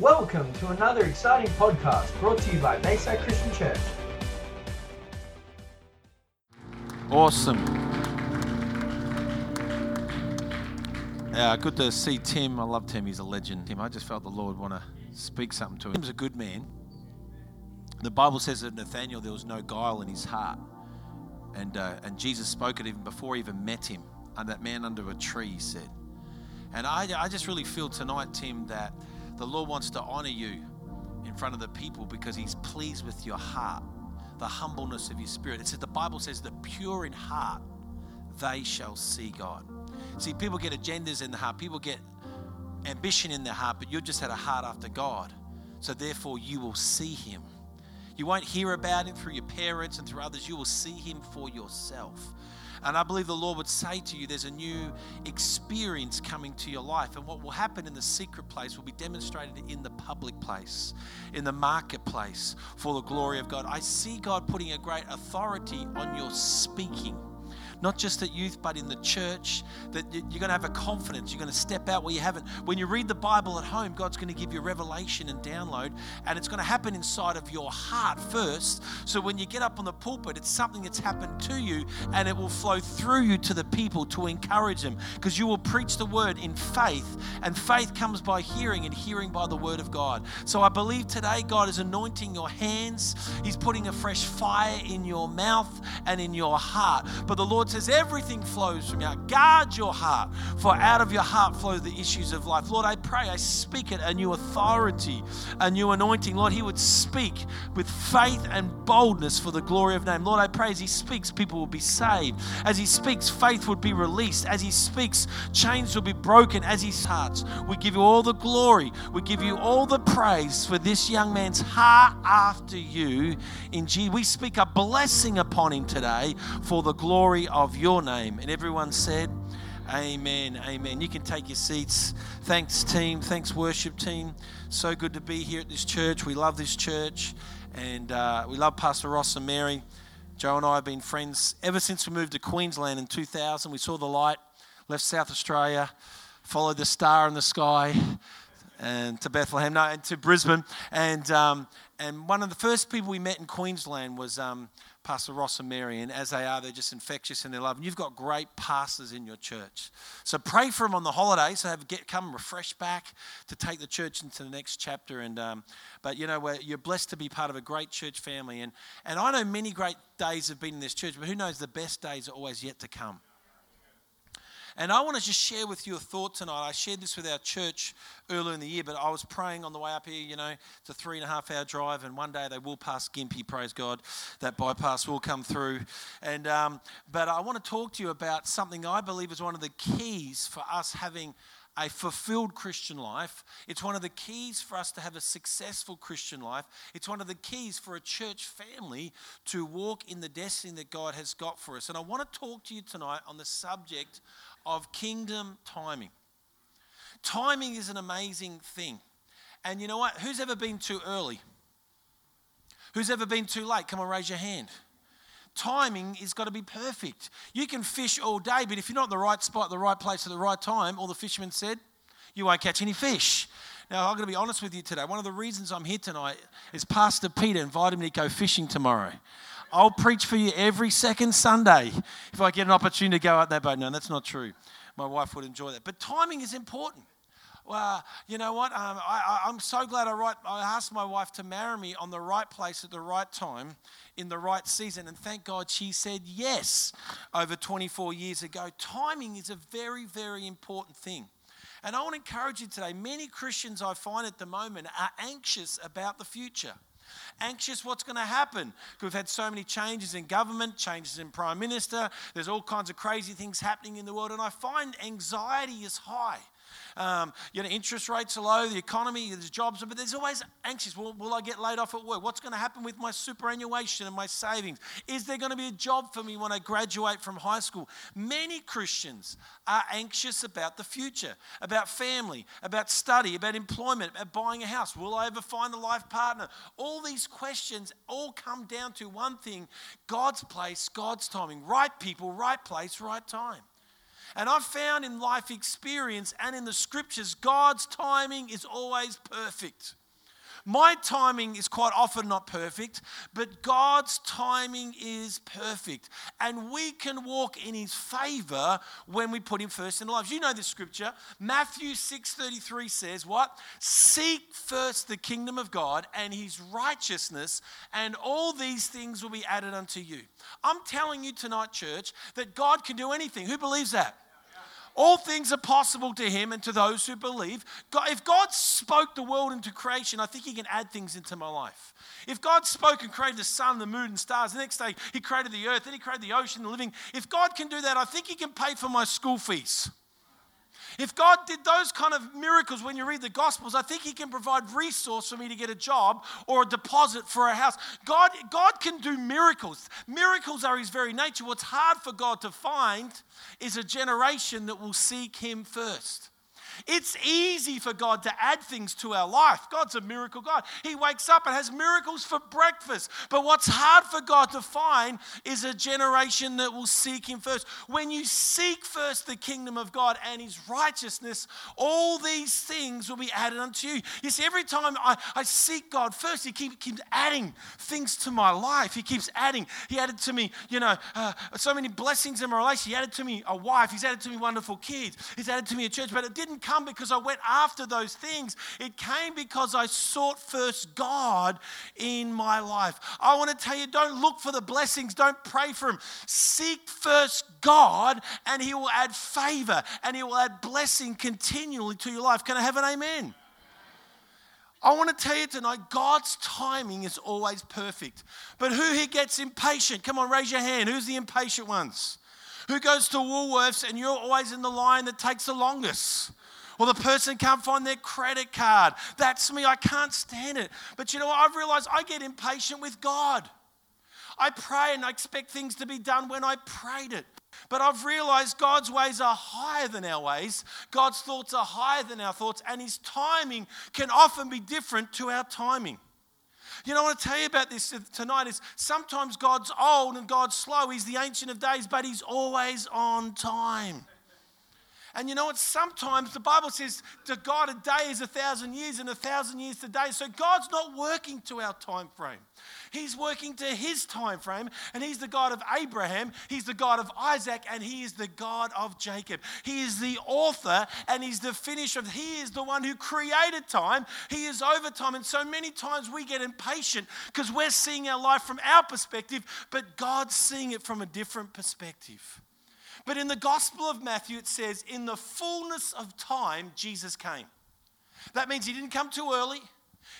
Welcome to another exciting podcast brought to you by Bayside Christian Church. Awesome. Yeah, good to see Tim. I love Tim. He's a legend. Tim, I just felt the Lord want to speak something to him. Tim's a good man. The Bible says that Nathaniel there was no guile in his heart, and uh, and Jesus spoke it even before he even met him. And that man under a tree, said. And I, I just really feel tonight, Tim, that the Lord wants to honor you in front of the people because He's pleased with your heart, the humbleness of your spirit. It says the Bible says the pure in heart, they shall see God. See, people get agendas in the heart, people get ambition in their heart, but you just had a heart after God. So therefore, you will see Him. You won't hear about Him through your parents and through others. You will see Him for yourself. And I believe the Lord would say to you, there's a new experience coming to your life. And what will happen in the secret place will be demonstrated in the public place, in the marketplace for the glory of God. I see God putting a great authority on your speaking not just at youth, but in the church, that you're going to have a confidence. You're going to step out where you haven't. When you read the Bible at home, God's going to give you revelation and download, and it's going to happen inside of your heart first. So when you get up on the pulpit, it's something that's happened to you, and it will flow through you to the people to encourage them, because you will preach the word in faith, and faith comes by hearing, and hearing by the word of God. So I believe today God is anointing your hands, He's putting a fresh fire in your mouth and in your heart. But the Lord says everything flows from you. Guard your heart, for out of your heart flow the issues of life. Lord, I pray, I speak it, a new authority, a new anointing. Lord, He would speak with faith and boldness for the glory of name. Lord, I pray as He speaks, people will be saved. As He speaks, faith would be released. As He speaks, chains will be broken. As He hearts, we give you all the glory. We give you all the praise for this young man's heart after you. In G, we speak a blessing upon him today for the glory of your name. And everyone said, Amen. Amen. You can take your seats. Thanks, team. Thanks, worship team. So good to be here at this church. We love this church. And uh, we love Pastor Ross and Mary. Joe and I have been friends ever since we moved to Queensland in 2000. We saw the light, left South Australia, followed the star in the sky, and to Bethlehem, no, and to Brisbane. And, um, and one of the first people we met in Queensland was um, Pastor Ross and Mary, and as they are, they're just infectious in their love. And you've got great pastors in your church. So pray for them on the holidays, so have get come refreshed back to take the church into the next chapter. And um, but you know, you're blessed to be part of a great church family. And and I know many great days have been in this church, but who knows the best days are always yet to come. And I want to just share with you a thought tonight. I shared this with our church earlier in the year, but I was praying on the way up here, you know, it's a three and a half hour drive, and one day they will pass Gympie, praise God. That bypass will come through. And um, But I want to talk to you about something I believe is one of the keys for us having a fulfilled Christian life. It's one of the keys for us to have a successful Christian life. It's one of the keys for a church family to walk in the destiny that God has got for us. And I want to talk to you tonight on the subject of kingdom timing. Timing is an amazing thing. And you know what? Who's ever been too early? Who's ever been too late? Come on, raise your hand. Timing is got to be perfect. You can fish all day, but if you're not in the right spot, the right place at the right time, all the fishermen said, you won't catch any fish. Now, I'm going to be honest with you today. One of the reasons I'm here tonight is Pastor Peter invited me to go fishing tomorrow. I'll preach for you every second Sunday if I get an opportunity to go out that boat. No, that's not true. My wife would enjoy that. But timing is important. Well, you know what? Um, I, am so glad I, write, I asked my wife to marry me on the right place at the right time in the right season. And thank God she said yes over 24 years ago. Timing is a very, very important thing. And I want to encourage you today. Many Christians I find at the moment are anxious about the future anxious what's going to happen. We've had so many changes in government, changes in prime minister. There's all kinds of crazy things happening in the world, and I find anxiety is high. Um, you know, interest rates are low, the economy, there's jobs, but there's always anxious. Will, will I get laid off at work? What's going to happen with my superannuation and my savings? Is there going to be a job for me when I graduate from high school? Many Christians are anxious about the future, about family, about study, about employment, about buying a house. Will I ever find a life partner? All these questions all come down to one thing God's place, God's timing. Right people, right place, right time. And I've found in life experience and in the scriptures, God's timing is always perfect. My timing is quite often not perfect, but God's timing is perfect. And we can walk in his favor when we put him first in our lives. You know this scripture. Matthew 6:33 says, "What? Seek first the kingdom of God and his righteousness, and all these things will be added unto you." I'm telling you tonight, church, that God can do anything. Who believes that? All things are possible to him and to those who believe. God, if God spoke the world into creation, I think he can add things into my life. If God spoke and created the sun, the moon, and stars, the next day he created the earth, then he created the ocean, the living. If God can do that, I think he can pay for my school fees. If God did those kind of miracles when you read the Gospels, I think He can provide resource for me to get a job or a deposit for a house. God, God can do miracles. Miracles are His very nature. What's hard for God to find is a generation that will seek Him first. It's easy for God to add things to our life. God's a miracle God. He wakes up and has miracles for breakfast. But what's hard for God to find is a generation that will seek Him first. When you seek first the kingdom of God and His righteousness, all these things will be added unto you. You see, every time I, I seek God first, He keep, keeps adding things to my life. He keeps adding. He added to me, you know, uh, so many blessings in my relationship. He added to me a wife. He's added to me wonderful kids. He's added to me a church. But it didn't come because I went after those things. It came because I sought first God in my life. I want to tell you don't look for the blessings, don't pray for them. Seek first God, and He will add favor and He will add blessing continually to your life. Can I have an amen? I want to tell you tonight, God's timing is always perfect. But who here gets impatient? Come on, raise your hand. Who's the impatient ones? Who goes to Woolworths and you're always in the line that takes the longest? Or the person can't find their credit card. That's me. I can't stand it. But you know what? I've realized I get impatient with God. I pray and I expect things to be done when I prayed it. But I've realized God's ways are higher than our ways. God's thoughts are higher than our thoughts, and His timing can often be different to our timing. You know, I want to tell you about this tonight is sometimes God's old and God's slow. He's the ancient of days, but He's always on time. And you know what? Sometimes the Bible says to God, a day is a thousand years and a thousand years to day. So God's not working to our time frame. He's working to his time frame, and he's the God of Abraham, he's the God of Isaac, and he is the God of Jacob. He is the author and he's the finisher. He is the one who created time. He is over time. And so many times we get impatient because we're seeing our life from our perspective, but God's seeing it from a different perspective. But in the Gospel of Matthew, it says, in the fullness of time, Jesus came. That means he didn't come too early,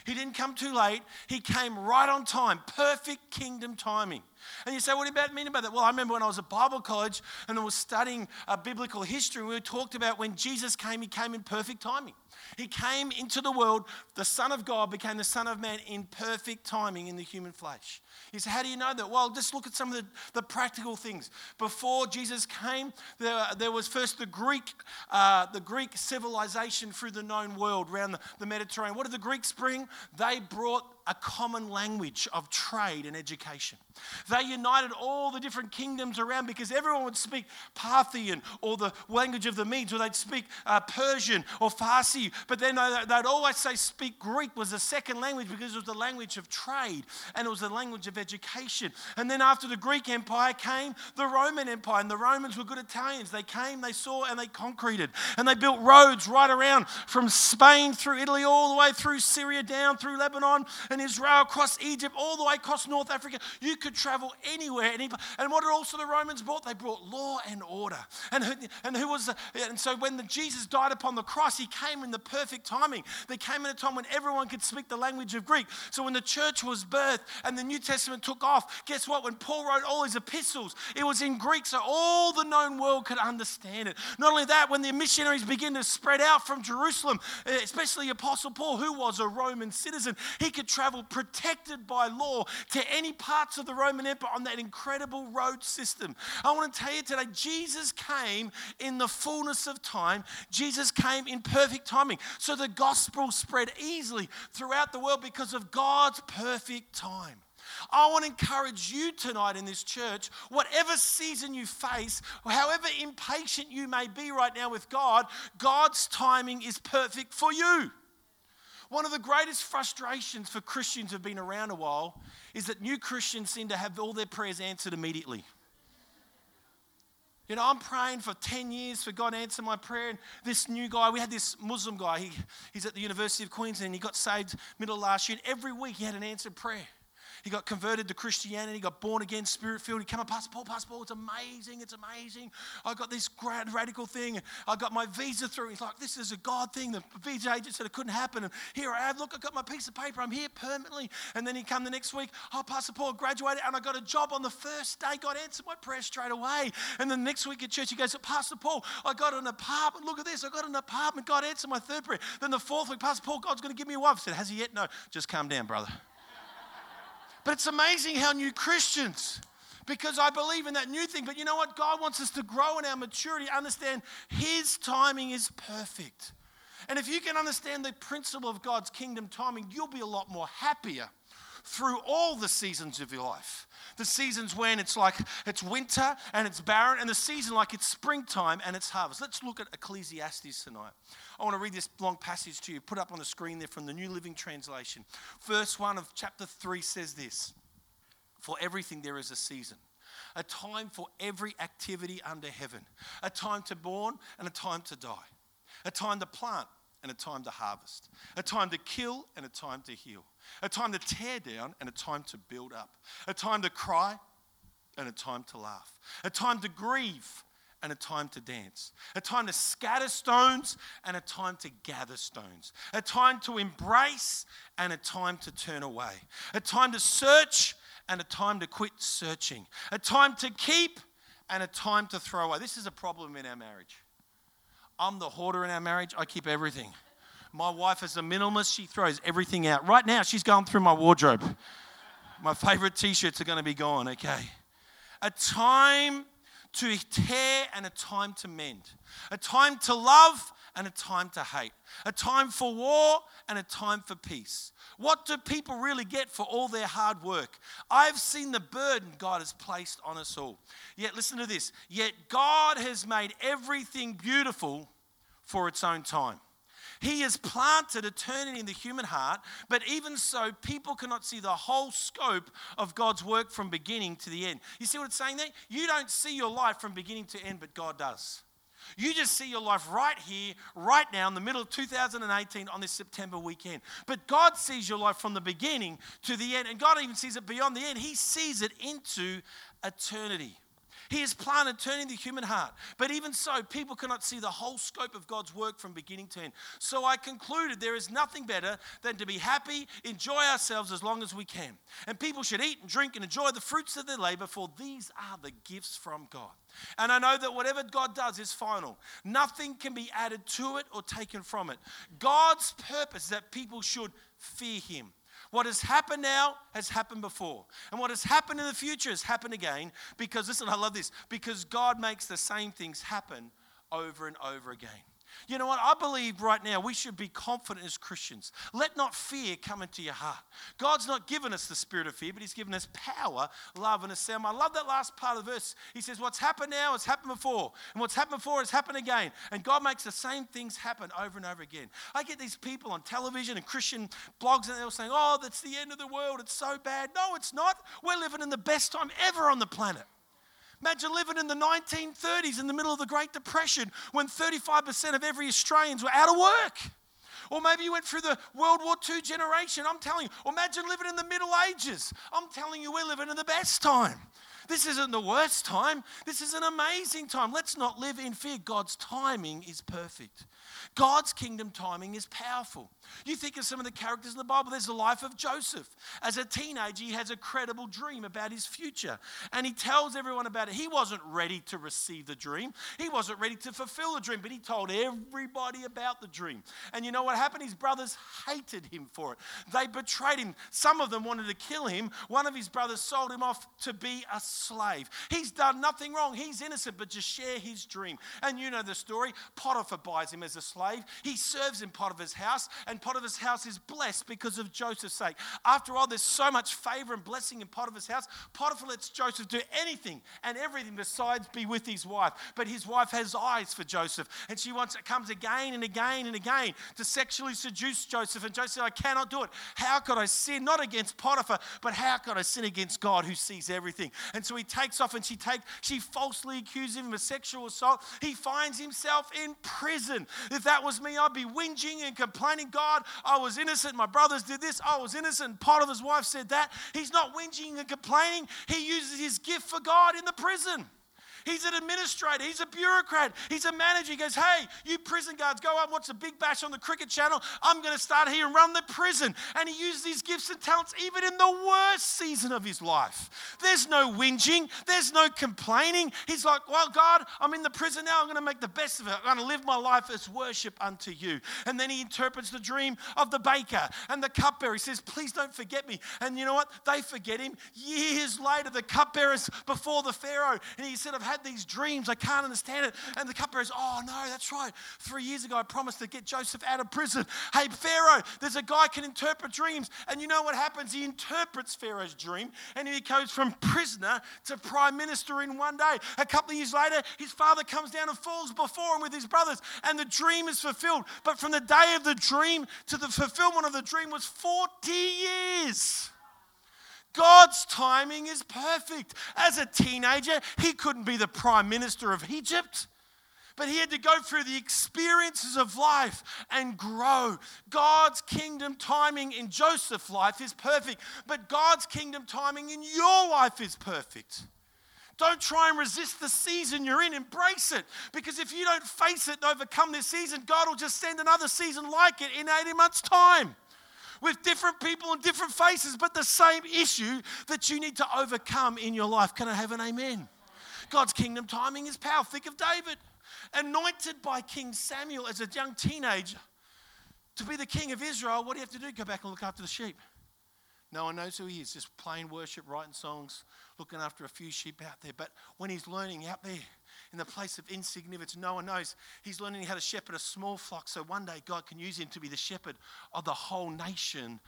he didn't come too late, he came right on time, perfect kingdom timing. And you say, what do you mean about that? Well, I remember when I was at Bible college and I was studying uh, biblical history, we talked about when Jesus came, he came in perfect timing. He came into the world, the Son of God became the Son of Man in perfect timing in the human flesh. He said, How do you know that? Well, just look at some of the, the practical things. Before Jesus came, there, there was first the Greek, uh, the Greek civilization through the known world around the, the Mediterranean. What did the Greeks bring? They brought a common language of trade and education. They united all the different kingdoms around because everyone would speak Parthian or the language of the Medes, or they'd speak uh, Persian or Farsi. But then they'd always say speak Greek was the second language because it was the language of trade and it was the language of education. And then after the Greek Empire came the Roman Empire, and the Romans were good Italians. They came, they saw, and they concreted. And they built roads right around from Spain through Italy, all the way through Syria, down through Lebanon and Israel, across Egypt, all the way across North Africa. You could travel anywhere. And what did also the Romans brought? They brought law and order. And who, and who was, the, and so when the Jesus died upon the cross, he came in the perfect timing. They came in a time when everyone could speak the language of Greek. So when the church was birthed and the New Testament took off, guess what? When Paul wrote all his epistles, it was in Greek so all the known world could understand it. Not only that, when the missionaries began to spread out from Jerusalem, eh, especially Apostle Paul, who was a Roman citizen, he could travel protected by law to any parts of the Roman Empire on that incredible road system. I want to tell you today, Jesus came in the fullness of time. Jesus came in perfect timing. So the gospel spread easily throughout the world because of God's perfect time. I want to encourage you tonight in this church, whatever season you face, however impatient you may be right now with God, God's timing is perfect for you. One of the greatest frustrations for Christians who've been around a while is that new Christians seem to have all their prayers answered immediately. You know, I'm praying for 10 years for God to answer my prayer. And this new guy, we had this Muslim guy, he, he's at the University of Queensland. He got saved middle last year. And every week he had an answered prayer. He got converted to Christianity, got born again, spirit filled. He came up, Pastor Paul, Pastor Paul, it's amazing, it's amazing. I got this grand radical thing. I got my visa through. He's like, this is a God thing. The visa agent said it couldn't happen. And here I have, look, I got my piece of paper. I'm here permanently. And then he come the next week, oh, Pastor Paul graduated and I got a job on the first day. God answered my prayer straight away. And the next week at church, he goes, Pastor Paul, I got an apartment. Look at this. I got an apartment. God answered my third prayer. Then the fourth week, Pastor Paul, God's going to give me a wife. I said, has he yet? No. Just calm down, brother. But it's amazing how new Christians, because I believe in that new thing. But you know what? God wants us to grow in our maturity, understand His timing is perfect. And if you can understand the principle of God's kingdom timing, you'll be a lot more happier through all the seasons of your life. The seasons when it's like it's winter and it's barren, and the season like it's springtime and it's harvest. Let's look at Ecclesiastes tonight. I want to read this long passage to you, put up on the screen there from the New Living Translation. Verse 1 of chapter 3 says this For everything there is a season, a time for every activity under heaven, a time to born and a time to die, a time to plant and a time to harvest, a time to kill and a time to heal, a time to tear down and a time to build up, a time to cry and a time to laugh, a time to grieve and a time to dance, a time to scatter stones and a time to gather stones, a time to embrace and a time to turn away, a time to search and a time to quit searching, a time to keep and a time to throw away. This is a problem in our marriage. I'm the hoarder in our marriage, I keep everything. My wife is a minimalist, she throws everything out. Right now, she's going through my wardrobe. My favorite t shirts are going to be gone, okay? A time to tear and a time to mend, a time to love and a time to hate, a time for war and a time for peace. What do people really get for all their hard work? I've seen the burden God has placed on us all. Yet, listen to this yet God has made everything beautiful for its own time. He has planted eternity in the human heart, but even so, people cannot see the whole scope of God's work from beginning to the end. You see what it's saying there? You don't see your life from beginning to end, but God does. You just see your life right here, right now, in the middle of 2018 on this September weekend. But God sees your life from the beginning to the end, and God even sees it beyond the end. He sees it into eternity. He has planted turning the human heart. But even so, people cannot see the whole scope of God's work from beginning to end. So I concluded there is nothing better than to be happy, enjoy ourselves as long as we can. And people should eat and drink and enjoy the fruits of their labor, for these are the gifts from God. And I know that whatever God does is final. Nothing can be added to it or taken from it. God's purpose is that people should fear Him what has happened now has happened before. And what has happened in the future has happened again because, listen, I love this, because God makes the same things happen over and over again. You know what? I believe right now we should be confident as Christians. Let not fear come into your heart. God's not given us the spirit of fear, but He's given us power, love, and a sound. I love that last part of the verse. He says, What's happened now has happened before, and what's happened before has happened again. And God makes the same things happen over and over again. I get these people on television and Christian blogs, and they're all saying, Oh, that's the end of the world. It's so bad. No, it's not. We're living in the best time ever on the planet. Imagine living in the 1930s in the middle of the Great Depression when 35% of every Australians were out of work. Or maybe you went through the World War II generation. I'm telling you. Or imagine living in the Middle Ages. I'm telling you, we're living in the best time. This isn't the worst time. This is an amazing time. Let's not live in fear. God's timing is perfect. God's kingdom timing is powerful. You think of some of the characters in the Bible. There's the life of Joseph. As a teenager, he has a credible dream about his future, and he tells everyone about it. He wasn't ready to receive the dream, he wasn't ready to fulfill the dream, but he told everybody about the dream. And you know what happened? His brothers hated him for it. They betrayed him. Some of them wanted to kill him. One of his brothers sold him off to be a slave. He's done nothing wrong. He's innocent, but just share his dream. And you know the story. Potiphar buys him as a slave. He serves in Potiphar's house, and Potiphar's house is blessed because of Joseph's sake. After all, there's so much favor and blessing in Potiphar's house. Potiphar lets Joseph do anything and everything besides be with his wife. But his wife has eyes for Joseph, and she wants it comes again and again and again to sexually seduce Joseph. And Joseph said, I cannot do it. How could I sin not against Potiphar, but how could I sin against God who sees everything? And so he takes off and she take she falsely accuses him of sexual assault. He finds himself in prison. If that was me, I'd be whinging and complaining, God, I was innocent. My brothers did this. I was innocent. Potiphar's wife said that. He's not whinging and complaining. He uses his gift for God in the prison. He's an administrator. He's a bureaucrat. He's a manager. He goes, Hey, you prison guards, go up, watch the big bash on the cricket channel. I'm going to start here and run the prison. And he uses his gifts and talents even in the worst season of his life. There's no whinging, there's no complaining. He's like, Well, God, I'm in the prison now. I'm going to make the best of it. I'm going to live my life as worship unto you. And then he interprets the dream of the baker and the cupbearer. He says, Please don't forget me. And you know what? They forget him. Years later, the cupbearers before the Pharaoh. And he said, I've had had these dreams. I can't understand it. And the cupbearer goes, Oh, no, that's right. Three years ago, I promised to get Joseph out of prison. Hey, Pharaoh, there's a guy can interpret dreams. And you know what happens? He interprets Pharaoh's dream and he goes from prisoner to prime minister in one day. A couple of years later, his father comes down and falls before him with his brothers, and the dream is fulfilled. But from the day of the dream to the fulfillment of the dream was 40 years. God's timing is perfect. As a teenager, he couldn't be the prime minister of Egypt. But he had to go through the experiences of life and grow. God's kingdom timing in Joseph's life is perfect, but God's kingdom timing in your life is perfect. Don't try and resist the season you're in. Embrace it. Because if you don't face it and overcome this season, God will just send another season like it in 80 months' time with different people and different faces, but the same issue that you need to overcome in your life. Can I have an amen? God's kingdom timing is power. Think of David, anointed by King Samuel as a young teenager to be the king of Israel. What do you have to do? Go back and look after the sheep. No one knows who he is, just playing worship, writing songs, looking after a few sheep out there. But when he's learning out there, in the place of insignificance. No one knows. He's learning how to shepherd a small flock so one day God can use him to be the shepherd of the whole nation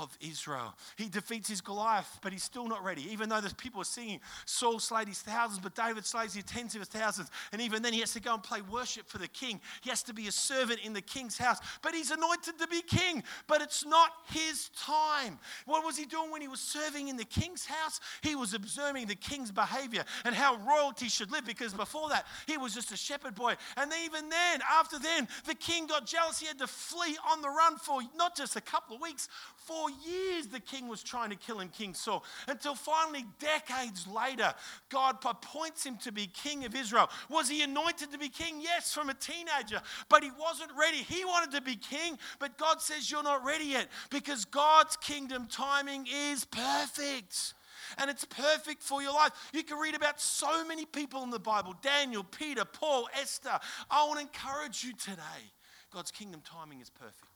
of Israel. He defeats his Goliath, but he's still not ready. Even though the people are singing, Saul slayed his thousands, but David slays his tens of his thousands. And even then, he has to go and play worship for the king. He has to be a servant in the king's house. But he's anointed to be king, but it's not his time. What was he doing when he was serving in the king's house? He was observing the king's behavior and how royalty should live, because before that, he was just a shepherd boy. And even then, after then, the king got jealous. He had to flee on the run for not just a couple of weeks, for years, the king was trying to kill him, King Saul, until finally, decades later, God appoints him to be king of Israel. Was he anointed to be king? Yes, from a teenager, but he wasn't ready. He wanted to be king, but God says, You're not ready yet because God's kingdom timing is perfect and it's perfect for your life. You can read about so many people in the Bible Daniel, Peter, Paul, Esther. I want to encourage you today. God's kingdom timing is perfect.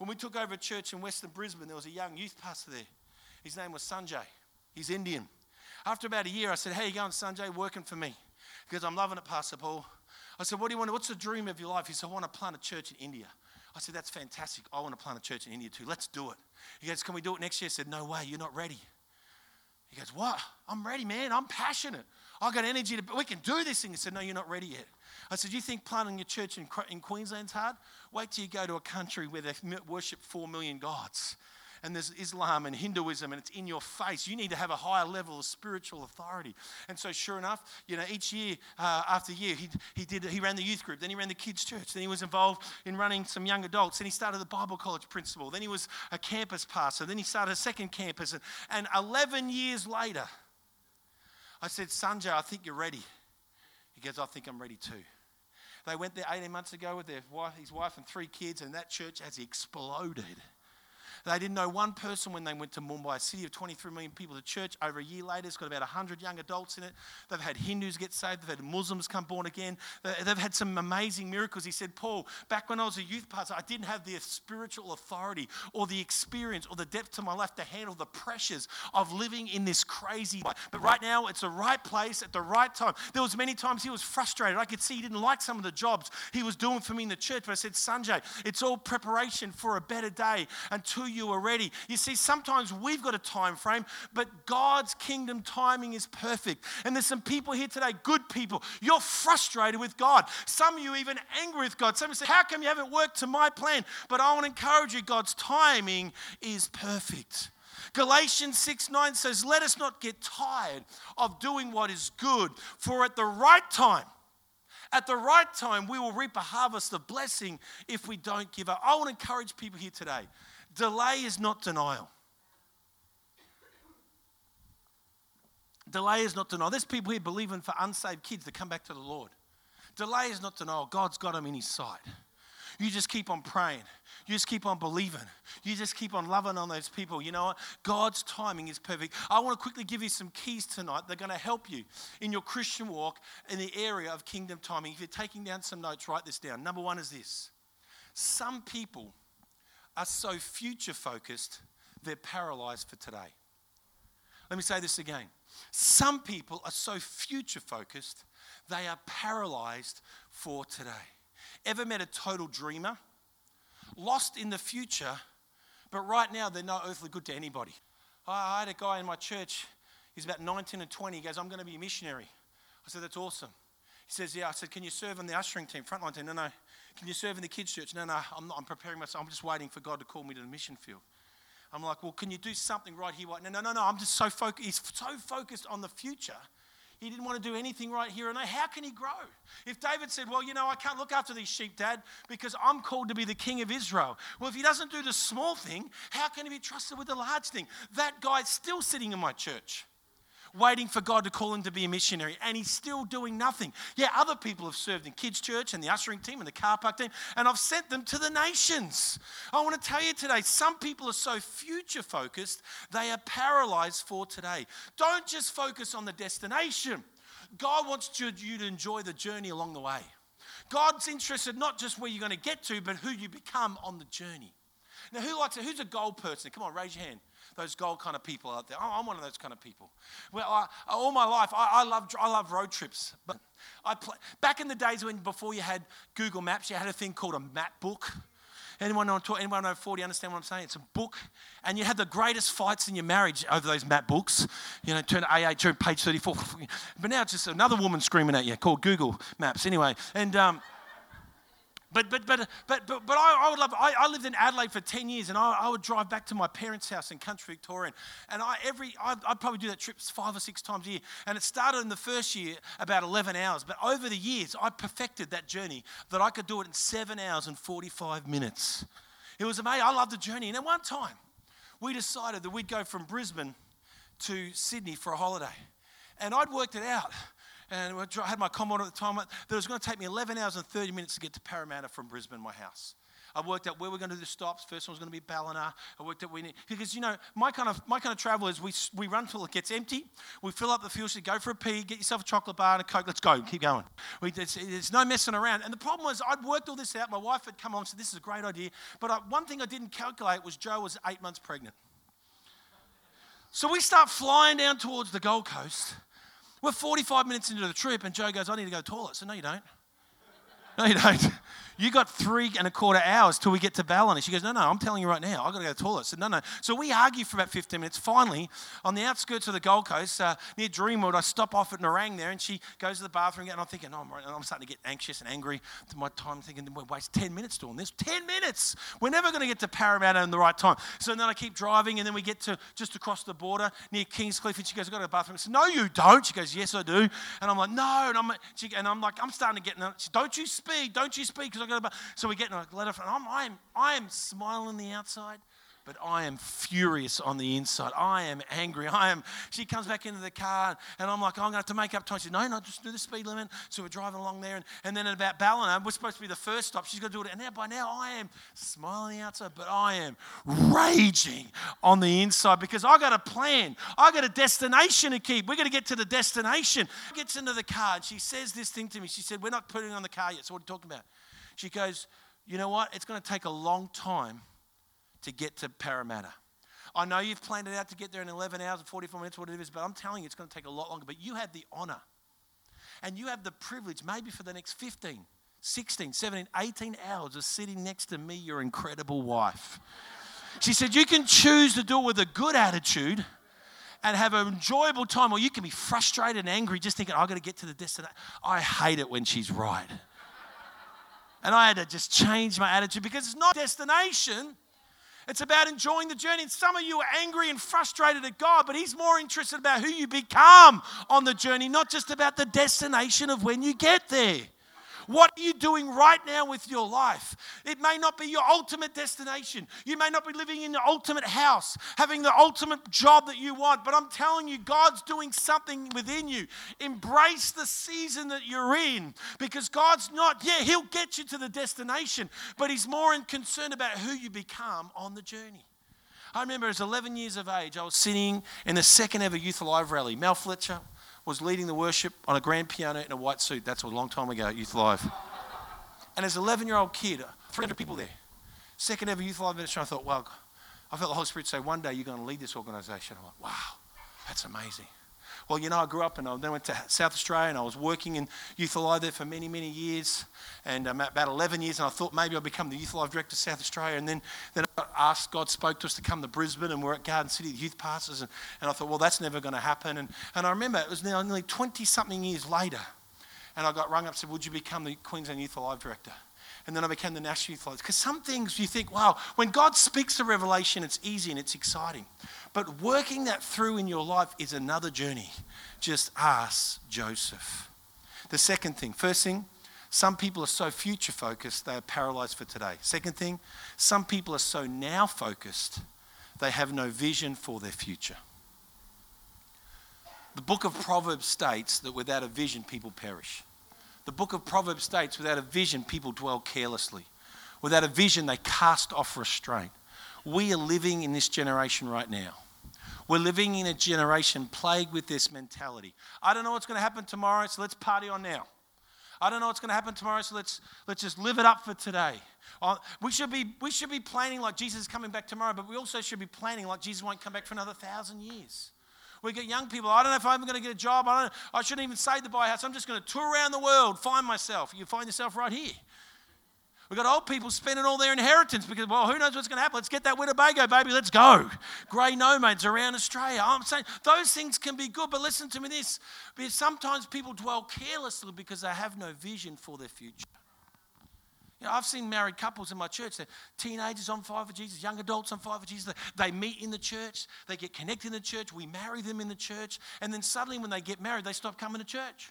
When we took over a church in Western Brisbane, there was a young youth pastor there. His name was Sanjay. He's Indian. After about a year, I said, How you going, Sanjay? Working for me. Because I'm loving it, Pastor Paul. I said, What do you want? What's the dream of your life? He said, I want to plant a church in India. I said, That's fantastic. I want to plant a church in India too. Let's do it. He goes, Can we do it next year? I said, No way, you're not ready. He goes, What? I'm ready, man. I'm passionate. I got energy to, we can do this thing. He said, No, you're not ready yet. I said, You think planting your church in, in Queensland's hard? Wait till you go to a country where they worship four million gods. And there's Islam and Hinduism, and it's in your face. You need to have a higher level of spiritual authority. And so, sure enough, you know, each year uh, after year, he, he did. He ran the youth group. Then he ran the kids' church. Then he was involved in running some young adults. Then he started the Bible college principal. Then he was a campus pastor. Then he started a second campus. And, and 11 years later, I said, Sanjay, I think you're ready. He goes, I think I'm ready too. They went there 18 months ago with their wife, his wife and three kids, and that church has exploded. They didn't know one person when they went to Mumbai, a city of 23 million people. The church, over a year later, has got about 100 young adults in it. They've had Hindus get saved, they've had Muslims come born again. They've had some amazing miracles. He said, Paul, back when I was a youth pastor, I didn't have the spiritual authority or the experience or the depth to my life to handle the pressures of living in this crazy life. But right now, it's the right place at the right time. There was many times he was frustrated. I could see he didn't like some of the jobs he was doing for me in the church. But I said, Sanjay, it's all preparation for a better day until you are ready. You see, sometimes we've got a time frame, but God's kingdom timing is perfect. And there's some people here today, good people. You're frustrated with God. Some of you even angry with God. Some say, How come you haven't worked to my plan? But I want to encourage you, God's timing is perfect. Galatians 6 9 says, Let us not get tired of doing what is good, for at the right time, at the right time, we will reap a harvest of blessing if we don't give up. I want to encourage people here today delay is not denial. Delay is not denial. There's people here believing for unsaved kids to come back to the Lord. Delay is not denial. God's got them in His sight. You just keep on praying. You just keep on believing. You just keep on loving on those people. You know what? God's timing is perfect. I want to quickly give you some keys tonight. They're going to help you in your Christian walk in the area of kingdom timing. If you're taking down some notes, write this down. Number one is this some people are so future focused, they're paralyzed for today. Let me say this again. Some people are so future focused, they are paralyzed for today. Ever met a total dreamer? Lost in the future, but right now they're no earthly good to anybody. I had a guy in my church, he's about 19 and 20. He goes, I'm going to be a missionary. I said, That's awesome. He says, Yeah. I said, Can you serve on the ushering team, frontline team? No, no. Can you serve in the kids' church? No, no. I'm, not, I'm preparing myself. I'm just waiting for God to call me to the mission field. I'm like, Well, can you do something right here? No, no, no, no. I'm just so focused. He's so focused on the future he didn't want to do anything right here and. How can he grow? If David said, Well, you know, I can't look after these sheep, Dad, because I'm called to be the king of Israel. Well, if he doesn't do the small thing, how can he be trusted with the large thing? That guy's still sitting in my church waiting for God to call him to be a missionary, and he's still doing nothing. Yeah, other people have served in kids' church and the ushering team and the car park team, and I've sent them to the nations. I want to tell you today, some people are so future focused, they are paralyzed for today. Don't just focus on the destination. God wants you to enjoy the journey along the way. God's interested not just where you're going to get to, but who you become on the journey. Now, who likes it? Who's a goal person? Come on, raise your hand those gold kind of people out there. I'm one of those kind of people. Well, I, all my life, I, I, love, I love road trips. But I play, back in the days when before you had Google Maps, you had a thing called a map book. Anyone know, anyone know 40 understand what I'm saying? It's a book, and you had the greatest fights in your marriage over those map books. You know, turn to AA, turn page 34. But now it's just another woman screaming at you called Google Maps. Anyway, and. Um, but, but, but, but, but, but I, I would love, I, I, lived in Adelaide for 10 years and I, I, would drive back to my parents' house in country Victoria. And I, every, I'd, I'd, probably do that trip five or six times a year. And it started in the first year about 11 hours. But over the years, I perfected that journey that I could do it in seven hours and 45 minutes. It was amazing. I loved the journey. And at one time, we decided that we'd go from Brisbane to Sydney for a holiday. And I'd worked it out and I had my Commodore at the time, that it was going to take me 11 hours and 30 minutes to get to Parramatta from Brisbane, my house. I worked out where we're going to do the stops. First one was going to be Ballina. I worked out we need because you know my kind of my kind of travel is we we run till it gets empty. We fill up the fuel station, go for a pee, get yourself a chocolate bar and a coke. Let's go, keep going. We, it's, it's no messing around. And the problem was I'd worked all this out. My wife had come on said this is a great idea, but I, one thing I didn't calculate was Joe was eight months pregnant. So we start flying down towards the Gold Coast. We're 45 minutes into the trip, and Joe goes, I need to go to the toilet. So, no, you don't. No, you don't. You got three and a quarter hours till we get to Ballina. She goes, No, no, I'm telling you right now, I've got to go to the toilet. I said, No, no. So we argue for about 15 minutes. Finally, on the outskirts of the Gold Coast, uh, near Dreamworld, I stop off at Nerang there, and she goes to the bathroom, and I'm thinking, Oh, I'm, I'm starting to get anxious and angry. To my time, thinking, We waste 10 minutes doing this. 10 minutes! We're never going to get to Parramatta in the right time. So then I keep driving, and then we get to just across the border near Kingscliff, and she goes, I've got to go to the bathroom. I said, No, you don't. She goes, Yes, I do. And I'm like, No. And I'm, she, and I'm like, I'm starting to get, she, Don't you speed, don't you speed because got. So we get and I let her, I'm, I'm, I'm smiling the outside, but I am furious on the inside. I am angry. I am. She comes back into the car, and I'm like, I'm going to have to make up time. She said, No, no, just do the speed limit. So we're driving along there, and, and then at about Ballina, we're supposed to be the first stop. She's going to do it. And now, by now, I am smiling the outside, but I am raging on the inside because I got a plan. I got a destination to keep. We're going to get to the destination. Gets into the car, and she says this thing to me. She said, We're not putting on the car yet. So what are you talking about? She goes, You know what? It's going to take a long time to get to Parramatta. I know you've planned it out to get there in 11 hours and 44 minutes, whatever it is, but I'm telling you, it's going to take a lot longer. But you have the honor and you have the privilege, maybe for the next 15, 16, 17, 18 hours of sitting next to me, your incredible wife. She said, You can choose to do it with a good attitude and have an enjoyable time, or you can be frustrated and angry just thinking, I've got to get to the destination. I hate it when she's right. And I had to just change my attitude because it's not destination. It's about enjoying the journey. And some of you are angry and frustrated at God, but He's more interested about who you become on the journey, not just about the destination of when you get there. What are you doing right now with your life? It may not be your ultimate destination. You may not be living in the ultimate house, having the ultimate job that you want, but I'm telling you, God's doing something within you. Embrace the season that you're in because God's not, yeah, He'll get you to the destination, but He's more concerned about who you become on the journey. I remember as 11 years of age, I was sitting in the second ever Youth Alive rally. Mel Fletcher, was leading the worship on a grand piano in a white suit. That's a long time ago Youth Alive. And as an 11 year old kid, 300 people there, second ever Youth Alive ministry, I thought, well, I felt the Holy Spirit say, one day you're going to lead this organization. I'm like, wow, that's amazing. Well, you know, I grew up and I then went to South Australia and I was working in Youth Alive there for many, many years. And um, about 11 years, and I thought maybe I'd become the Youth Alive Director of South Australia. And then, then I got asked, God spoke to us to come to Brisbane and we're at Garden City, the youth pastors. And, and I thought, well, that's never going to happen. And, and I remember it was nearly 20 something years later. And I got rung up and said, Would you become the Queensland Youth Alive Director? and then I became the National Youth Alive. Because some things you think, wow, when God speaks a revelation, it's easy and it's exciting. But working that through in your life is another journey. Just ask Joseph. The second thing, first thing, some people are so future focused, they are paralyzed for today. Second thing, some people are so now focused, they have no vision for their future. The book of Proverbs states that without a vision, people perish. The book of Proverbs states without a vision, people dwell carelessly. Without a vision, they cast off restraint. We are living in this generation right now. We're living in a generation plagued with this mentality. I don't know what's going to happen tomorrow, so let's party on now. I don't know what's going to happen tomorrow, so let's, let's just live it up for today. Uh, we, should be, we should be planning like Jesus is coming back tomorrow, but we also should be planning like Jesus won't come back for another thousand years. We get young people, I don't know if I'm going to get a job. I, don't, I shouldn't even say the buy house. I'm just going to tour around the world, find myself. You find yourself right here. We've got old people spending all their inheritance because, well, who knows what's going to happen? Let's get that Winnebago, baby. Let's go. Grey nomads around Australia. I'm saying those things can be good, but listen to me this. Because sometimes people dwell carelessly because they have no vision for their future. You know, I've seen married couples in my church. They're teenagers on fire for Jesus, young adults on fire for Jesus. They meet in the church, they get connected in the church, we marry them in the church, and then suddenly when they get married, they stop coming to church.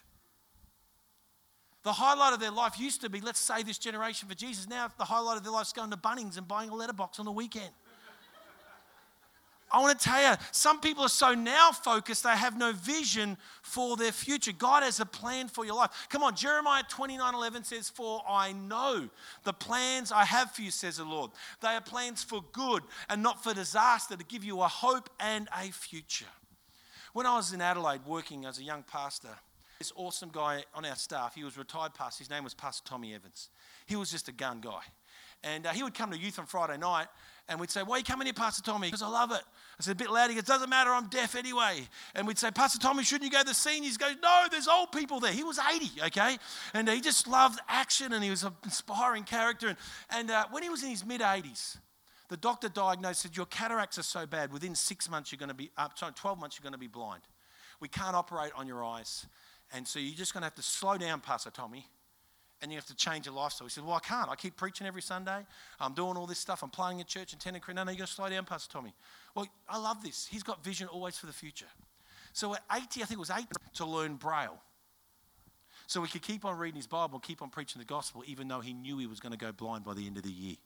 The highlight of their life used to be, let's save this generation for Jesus. Now, the highlight of their life is going to Bunnings and buying a letterbox on the weekend. I want to tell you, some people are so now focused, they have no vision for their future. God has a plan for your life. Come on, Jeremiah 29 11 says, For I know the plans I have for you, says the Lord. They are plans for good and not for disaster, to give you a hope and a future. When I was in Adelaide working as a young pastor, this awesome guy on our staff, he was retired pastor, his name was Pastor Tommy Evans. He was just a gun guy. And uh, he would come to youth on Friday night and we'd say, Why are you coming here, Pastor Tommy? Because I love it. I said, A bit loud. He goes, Doesn't matter, I'm deaf anyway. And we'd say, Pastor Tommy, shouldn't you go to the seniors? He goes, No, there's old people there. He was 80, okay? And uh, he just loved action and he was an inspiring character. And, and uh, when he was in his mid 80s, the doctor diagnosed, said, Your cataracts are so bad, within six months, you're going to be, uh, sorry, 12 months, you're going to be blind. We can't operate on your eyes. And so you're just going to have to slow down, Pastor Tommy, and you have to change your lifestyle. He said, Well, I can't. I keep preaching every Sunday. I'm doing all this stuff. I'm playing in church and tending. No, no, you've got to slow down, Pastor Tommy. Well, I love this. He's got vision always for the future. So at 80, I think it was 80, to learn Braille. So he could keep on reading his Bible, and keep on preaching the gospel, even though he knew he was going to go blind by the end of the year.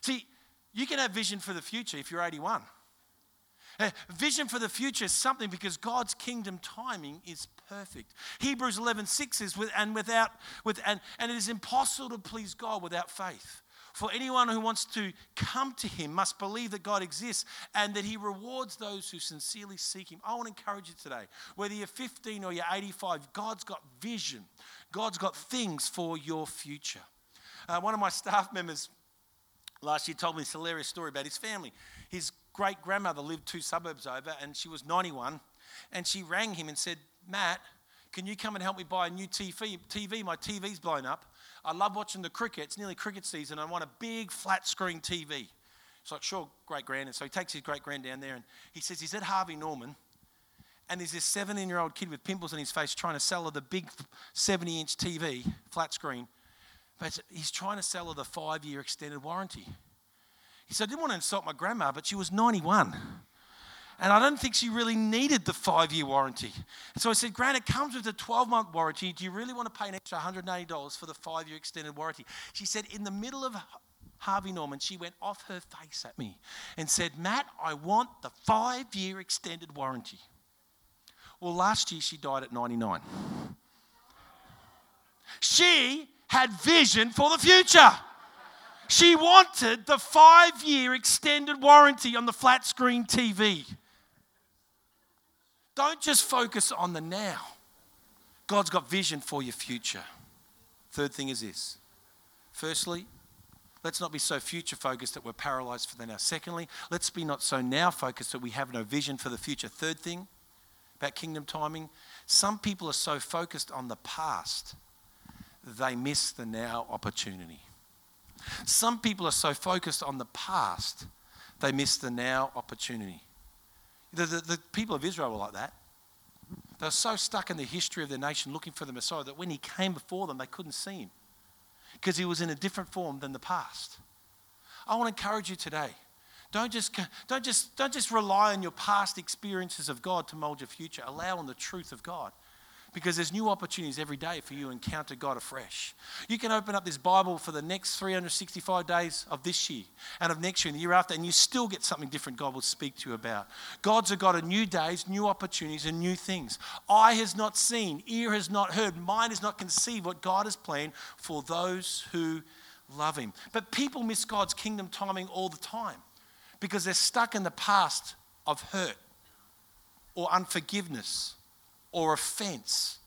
See, You can have vision for the future if you're 81. Uh, vision for the future is something because God's kingdom timing is perfect. Hebrews 11 6 is with, and without with and, and it is impossible to please God without faith. For anyone who wants to come to him must believe that God exists and that he rewards those who sincerely seek him. I want to encourage you today, whether you're 15 or you're 85, God's got vision. God's got things for your future. Uh, one of my staff members last year told me this hilarious story about his family. His great grandmother lived two suburbs over and she was 91 and she rang him and said, Matt, can you come and help me buy a new TV? TV, my TV's blown up. I love watching the cricket. It's nearly cricket season. I want a big flat screen TV. It's like, sure, great grand. And so he takes his great grand down there and he says, he's at Harvey Norman. And there's this 17 year old kid with pimples on his face trying to sell her the big 70 inch TV, flat screen. But he's trying to sell her the five year extended warranty. He said, I didn't want to insult my grandma, but she was 91. And I don't think she really needed the five year warranty. so I said, Grant, it comes with a 12 month warranty. Do you really want to pay an extra $180 for the five year extended warranty? She said, in the middle of Harvey Norman, she went off her face at me and said, Matt, I want the five year extended warranty. Well, last year she died at 99. She had vision for the future. She wanted the five year extended warranty on the flat screen TV. Don't just focus on the now. God's got vision for your future. Third thing is this. Firstly, let's not be so future focused that we're paralyzed for the now. Secondly, let's be not so now focused that we have no vision for the future. Third thing about kingdom timing, some people are so focused on the past, they miss the now opportunity. Some people are so focused on the past, they miss the now opportunity. The, the, the people of Israel were like that. They were so stuck in the history of their nation looking for the Messiah that when he came before them, they couldn't see him because he was in a different form than the past. I want to encourage you today. Don't just, don't, just, don't just rely on your past experiences of God to mold your future. Allow on the truth of God because there's new opportunities every day for you to encounter God afresh. You can open up this Bible for the next 365 days of this year and of next year and the year after, and you still get something different God will speak to you about. God's a God of new days, new opportunities, and new things. Eye has not seen, ear has not heard, mind has not conceived what God has planned for those who love Him. But people miss God's kingdom timing all the time because they're stuck in the past of hurt or unforgiveness or offense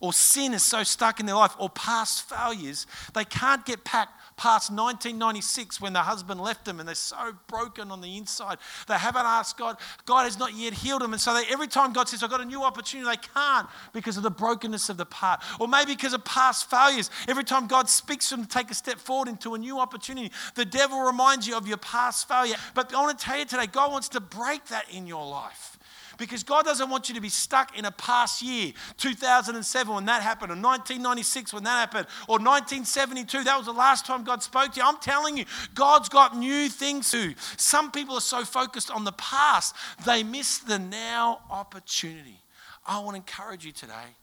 or sin is so stuck in their life or past failures, they can't get back past 1996 when the husband left them and they're so broken on the inside. They haven't asked God. God has not yet healed them. And so they, every time God says, I've got a new opportunity, they can't because of the brokenness of the part. Or maybe because of past failures. Every time God speaks to them to take a step forward into a new opportunity, the devil reminds you of your past failure. But I want to tell you today, God wants to break that in your life. Because God doesn't want you to be stuck in a past year, 2007 when that happened, or 1996 when that happened, or 1972. That was the last time God spoke to you. I'm telling you, God's got new things to. Some people are so focused on the past, they miss the now opportunity. I want to encourage you today.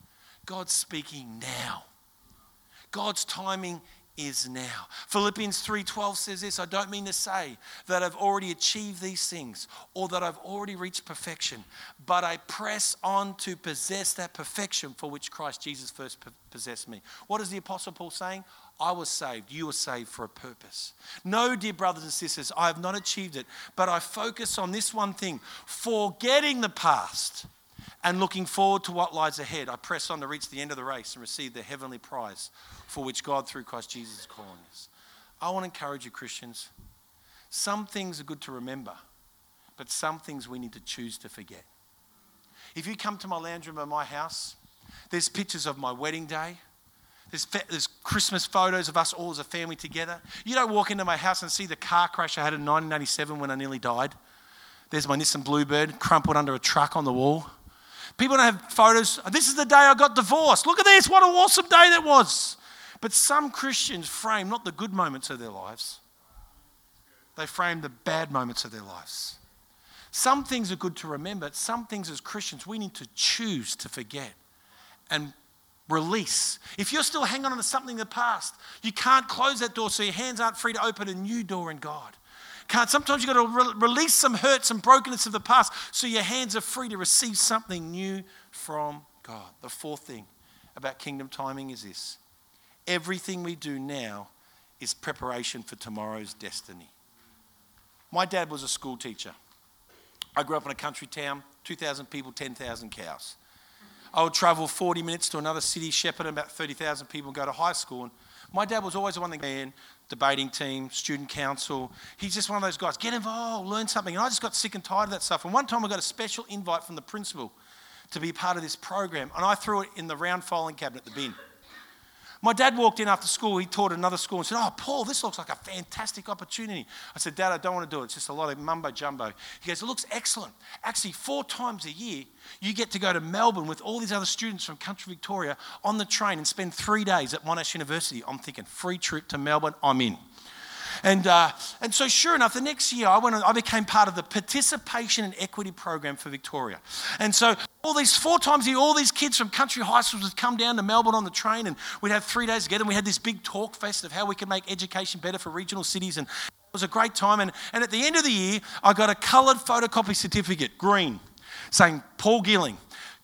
God's speaking now. God's timing is now. Philippians 3:12 says this, I don't mean to say that I've already achieved these things or that I've already reached perfection, but I press on to possess that perfection for which Christ Jesus first possessed me. What is the apostle Paul saying? I was saved, you were saved for a purpose. No, dear brothers and sisters, I have not achieved it, but I focus on this one thing, forgetting the past and looking forward to what lies ahead, I press on to reach the end of the race and receive the heavenly prize for which God, through Christ Jesus, is calling us. I want to encourage you, Christians. Some things are good to remember, but some things we need to choose to forget. If you come to my lounge room at my house, there's pictures of my wedding day. There's, there's Christmas photos of us all as a family together. You don't walk into my house and see the car crash I had in 1987 when I nearly died. There's my Nissan Bluebird crumpled under a truck on the wall. People don't have photos. This is the day I got divorced. Look at this. What an awesome day that was. But some Christians frame not the good moments of their lives, they frame the bad moments of their lives. Some things are good to remember. Some things as Christians we need to choose to forget and release. If you're still hanging on to something in the past, you can't close that door so your hands aren't free to open a new door in God. Can't, sometimes you've got to re- release some hurt, some brokenness of the past so your hands are free to receive something new from God. The fourth thing about kingdom timing is this everything we do now is preparation for tomorrow's destiny. My dad was a school teacher. I grew up in a country town, 2,000 people, 10,000 cows. I would travel 40 minutes to another city, Shepparton about 30,000 people, and go to high school. And my dad was always the one that man, debating team, student council. He's just one of those guys. Get involved, learn something. And I just got sick and tired of that stuff. And one time I got a special invite from the principal to be part of this program, and I threw it in the round filing cabinet, the bin. My dad walked in after school, he taught another school and said, Oh, Paul, this looks like a fantastic opportunity. I said, Dad, I don't want to do it. It's just a lot of mumbo jumbo. He goes, It looks excellent. Actually, four times a year, you get to go to Melbourne with all these other students from country Victoria on the train and spend three days at Monash University. I'm thinking, free trip to Melbourne, I'm in. And, uh, and so, sure enough, the next year I, went I became part of the Participation and Equity Program for Victoria. And so, all these four times a year, all these kids from country high schools would come down to Melbourne on the train, and we'd have three days together. And we had this big talk fest of how we could make education better for regional cities. And it was a great time. And, and at the end of the year, I got a coloured photocopy certificate, green, saying Paul Gilling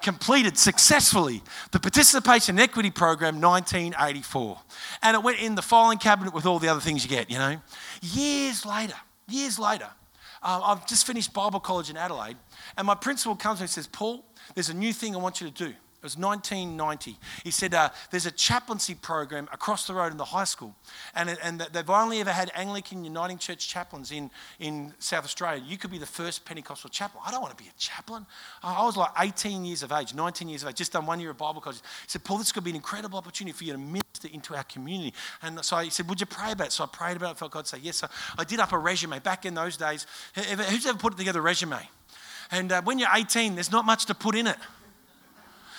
completed successfully the Participation Equity Program 1984. And it went in the filing cabinet with all the other things you get, you know. Years later, years later, um, I've just finished Bible college in Adelaide, and my principal comes to me and says, Paul, there's a new thing I want you to do. It was 1990. He said, uh, There's a chaplaincy program across the road in the high school, and, and they've only ever had Anglican Uniting Church chaplains in, in South Australia. You could be the first Pentecostal chaplain. I don't want to be a chaplain. I was like 18 years of age, 19 years of age, just done one year of Bible college. He said, Paul, this could be an incredible opportunity for you to minister into our community. And so he said, Would you pray about it? So I prayed about it, felt God say yes. So I did up a resume. Back in those days, who's ever put together a resume? And uh, when you're 18, there's not much to put in it.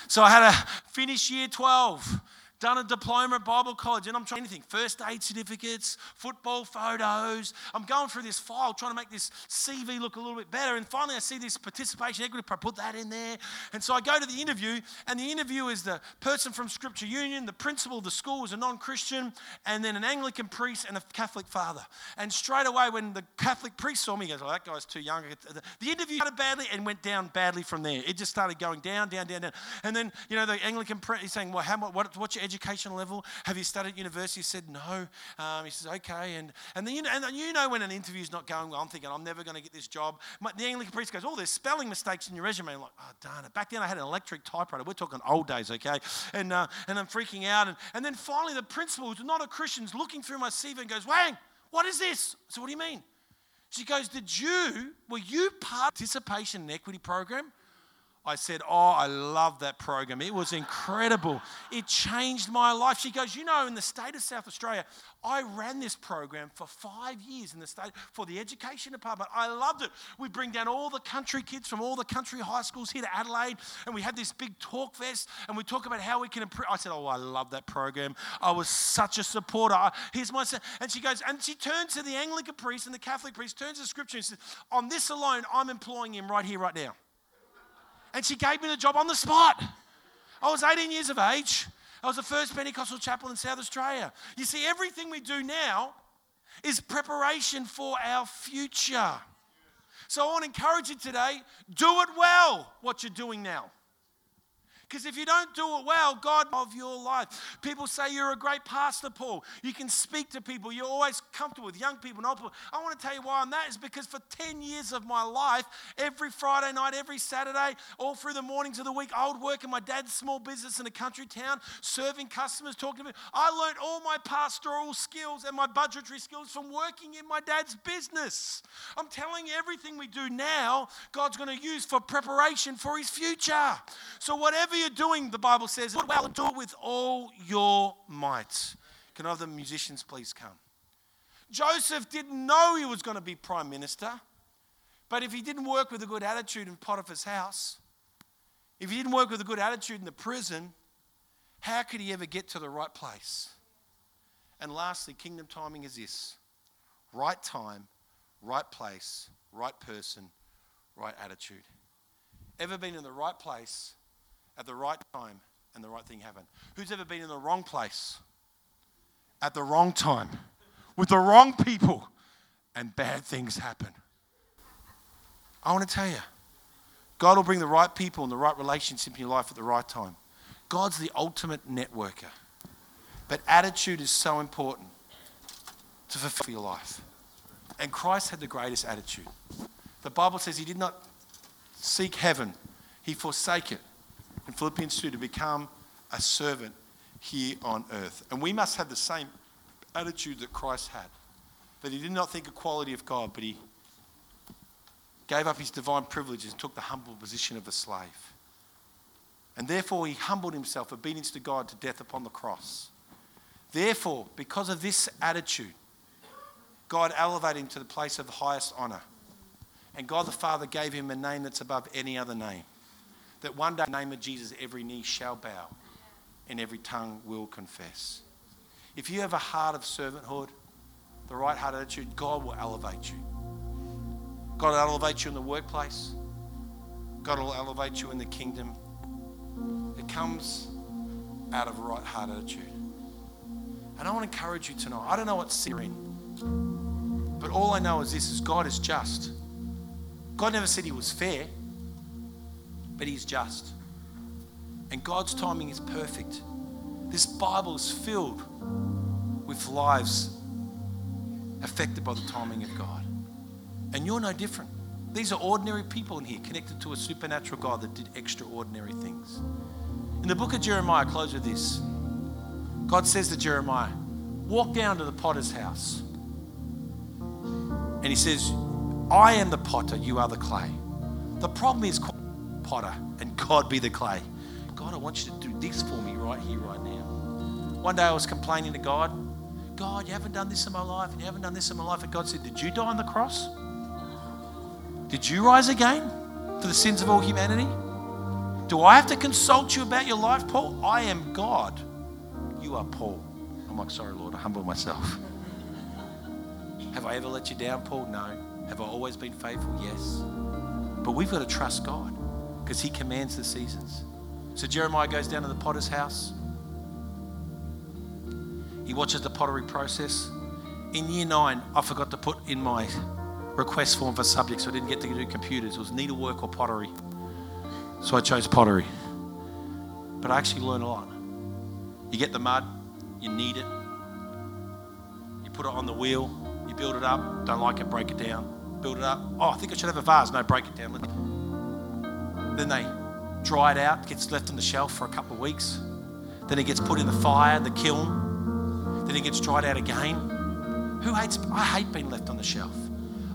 So I had to finish year 12 done a diploma at Bible college, and I'm trying anything first aid certificates, football photos. I'm going through this file trying to make this CV look a little bit better. And finally, I see this participation equity. I put that in there. And so I go to the interview, and the interview is the person from Scripture Union, the principal of the school is a non Christian, and then an Anglican priest and a Catholic father. And straight away, when the Catholic priest saw me, he goes, Oh, that guy's too young. The interview started badly and went down badly from there. It just started going down, down, down, down. And then, you know, the Anglican priest is saying, Well, how, what, what's your education level? Have you studied at university? He said, no. Um, he says, okay. And, and, then you know, and you know when an interview's not going well, I'm thinking, I'm never going to get this job. My, the Anglican priest goes, oh, there's spelling mistakes in your resume. I'm like, oh, darn it. Back then I had an electric typewriter. We're talking old days, okay? And, uh, and I'm freaking out. And, and then finally the principal, who's not a Christian, is looking through my CV and goes, Wang, what is this? So what do you mean? She goes, Did you, were you part participation in equity program? I said, Oh, I love that program. It was incredible. It changed my life. She goes, You know, in the state of South Australia, I ran this program for five years in the state for the education department. I loved it. We bring down all the country kids from all the country high schools here to Adelaide, and we had this big talk fest, and we talk about how we can improve. I said, Oh, I love that program. I was such a supporter. Here's my son. And she goes, and she turns to the Anglican priest and the Catholic priest, turns to scripture and says, On this alone, I'm employing him right here, right now and she gave me the job on the spot. I was 18 years of age. I was the first Pentecostal chaplain in South Australia. You see, everything we do now is preparation for our future. So I want to encourage you today do it well, what you're doing now. Because if you don't do it well, God of your life. People say you're a great pastor, Paul. You can speak to people. You're always comfortable with young people and old people. I want to tell you why I'm that is because for 10 years of my life, every Friday night, every Saturday, all through the mornings of the week, I would work in my dad's small business in a country town, serving customers, talking to people. I learned all my pastoral skills and my budgetary skills from working in my dad's business. I'm telling you, everything we do now, God's going to use for preparation for his future. So whatever whatever you're doing, the Bible says, do it well do it with all your might. Can other musicians please come? Joseph didn't know he was going to be prime minister, but if he didn't work with a good attitude in Potiphar's house, if he didn't work with a good attitude in the prison, how could he ever get to the right place? And lastly, kingdom timing is this right time, right place, right person, right attitude. Ever been in the right place at the right time and the right thing happened. Who's ever been in the wrong place at the wrong time with the wrong people and bad things happen. I want to tell you, God will bring the right people and the right relationship in your life at the right time. God's the ultimate networker. But attitude is so important to fulfill your life. And Christ had the greatest attitude. The Bible says he did not seek heaven, he forsake it. In Philippians 2, to become a servant here on earth. And we must have the same attitude that Christ had. That he did not think equality of God, but he gave up his divine privileges and took the humble position of a slave. And therefore, he humbled himself, obedience to God, to death upon the cross. Therefore, because of this attitude, God elevated him to the place of the highest honor. And God the Father gave him a name that's above any other name. That one day, in the name of Jesus, every knee shall bow and every tongue will confess. If you have a heart of servanthood, the right heart attitude, God will elevate you. God will elevate you in the workplace. God will elevate you in the kingdom. It comes out of a right heart attitude. And I want to encourage you tonight. I don't know what you're in, but all I know is this: is God is just. God never said He was fair, but He's just. And God's timing is perfect. This Bible is filled with lives affected by the timing of God. And you're no different. These are ordinary people in here connected to a supernatural God that did extraordinary things. In the book of Jeremiah, close with this. God says to Jeremiah, Walk down to the potter's house. And he says, I am the potter, you are the clay. The problem is, potter, and God be the clay. God, I want you to do this for me right here, right now. One day I was complaining to God, God, you haven't done this in my life, and you haven't done this in my life. And God said, Did you die on the cross? Did you rise again for the sins of all humanity? Do I have to consult you about your life, Paul? I am God. You are Paul. I'm like, sorry, Lord, I humble myself. Have I ever let you down, Paul? No. Have I always been faithful? Yes. But we've got to trust God because He commands the seasons. So Jeremiah goes down to the potter's house. He watches the pottery process. In year nine, I forgot to put in my request form for subjects, so I didn't get to do computers. It was needlework or pottery. So I chose pottery. But I actually learned a lot. You get the mud, you knead it, you put it on the wheel, you build it up, don't like it, break it down, build it up. Oh, I think I should have a vase. No, break it down. Then they dry it out, gets left on the shelf for a couple of weeks. Then it gets put in the fire, the kiln. Then it gets dried out again. Who hates? I hate being left on the shelf.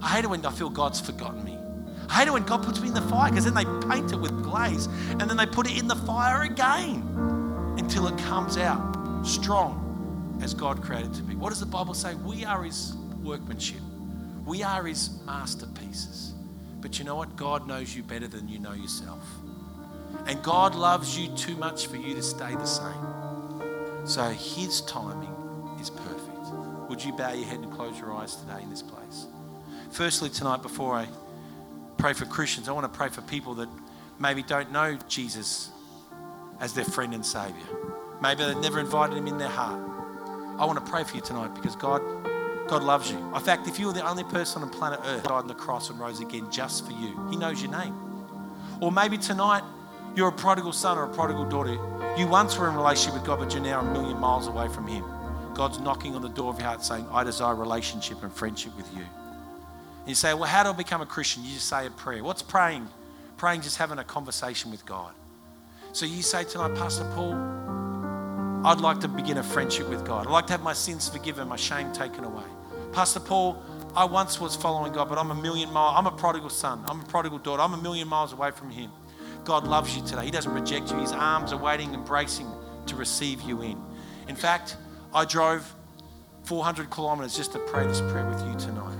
I hate it when I feel God's forgotten me. I hate it when God puts me in the fire because then they paint it with glaze and then they put it in the fire again until it comes out strong as God created to be. What does the Bible say? We are His workmanship, we are His masterpieces. But you know what? God knows you better than you know yourself. And God loves you too much for you to stay the same. So His timing is perfect. Would you bow your head and close your eyes today in this place? Firstly, tonight, before I pray for Christians, I want to pray for people that maybe don't know Jesus as their friend and Savior. Maybe they've never invited Him in their heart. I want to pray for you tonight because God, God loves you. In fact, if you were the only person on planet Earth died on the cross and rose again just for you, He knows your name. Or maybe tonight you're a prodigal son or a prodigal daughter. You once were in relationship with God, but you're now a million miles away from Him. God's knocking on the door of your heart saying, I desire relationship and friendship with you. And you say, Well, how do I become a Christian? You just say a prayer. What's praying? Praying just having a conversation with God. So you say tonight, Pastor Paul, I'd like to begin a friendship with God. I'd like to have my sins forgiven, my shame taken away. Pastor Paul, I once was following God, but I'm a million miles, I'm a prodigal son, I'm a prodigal daughter, I'm a million miles away from Him. God loves you today. He doesn't reject you. His arms are waiting, embracing to receive you in. In fact, I drove 400 kilometers just to pray this prayer with you tonight.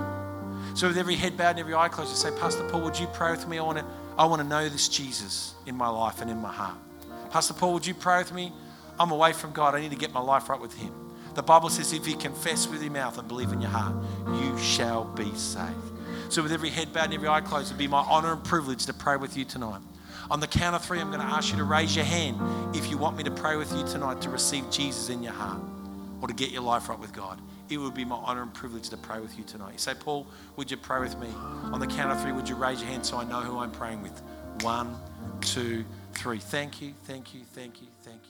So with every head bowed and every eye closed, you say, Pastor Paul, would you pray with me? I want to, I want to know this Jesus in my life and in my heart. Pastor Paul, would you pray with me? I'm away from God. I need to get my life right with Him. The Bible says, if you confess with your mouth and believe in your heart, you shall be saved. So, with every head bowed and every eye closed, it would be my honor and privilege to pray with you tonight. On the count of three, I'm going to ask you to raise your hand if you want me to pray with you tonight to receive Jesus in your heart or to get your life right with God. It would be my honor and privilege to pray with you tonight. You say, Paul, would you pray with me? On the count of three, would you raise your hand so I know who I'm praying with? One, two, three. Thank you, thank you, thank you, thank you.